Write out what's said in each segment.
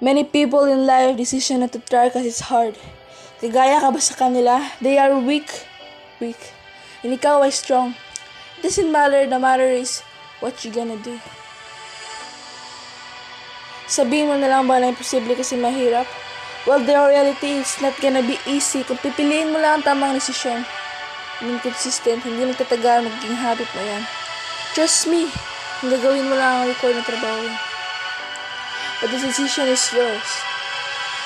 Many people in life decision not to try because it's hard. Kagaya ka ba sa kanila? They are weak. Weak. And ikaw ay strong. It doesn't matter. The matter is what you gonna do. Sabihin mo na lang ba na imposible kasi mahirap? Well, the reality is not gonna be easy. Kung pipiliin mo lang ang tamang desisyon, hindi consistent, hindi nagtatagal, magiging habit mo yan. Trust me, kung gagawin mo lang ang record na trabaho. But the decision is yours.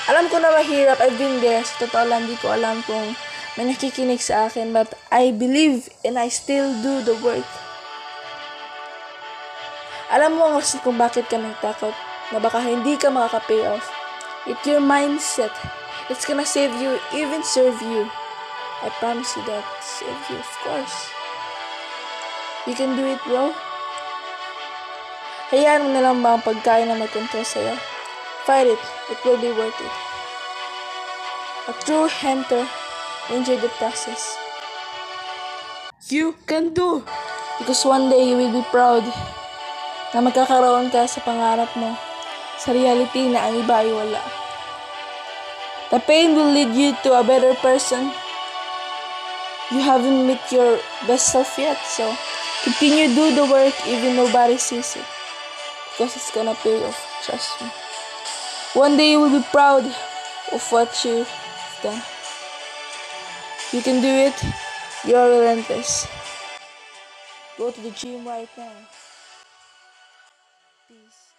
Alam ko na mahirap, I've been there. Sa totoo lang, di ko alam kung may nakikinig sa akin, but I believe and I still do the work. Alam mo ang rason kung bakit ka nagtakot na baka hindi ka makaka-pay off. It's your mindset. It's gonna save you, even serve you. I promise you that. Save you, of course. You can do it, bro. Hayaan mo na lang ba ang pagkain na mag-control sa'yo? Fight it. It will be worth it. A true hunter enjoy the process. You can do. Because one day you will be proud na magkakaroon ka sa pangarap mo sa reality na ang iba ay wala. The pain will lead you to a better person. You haven't met your best self yet, so continue do the work even nobody sees it. because it's gonna pay off, trust me. One day you will be proud of what you've done. You can do it, you're relentless. Go to the gym right now. Peace.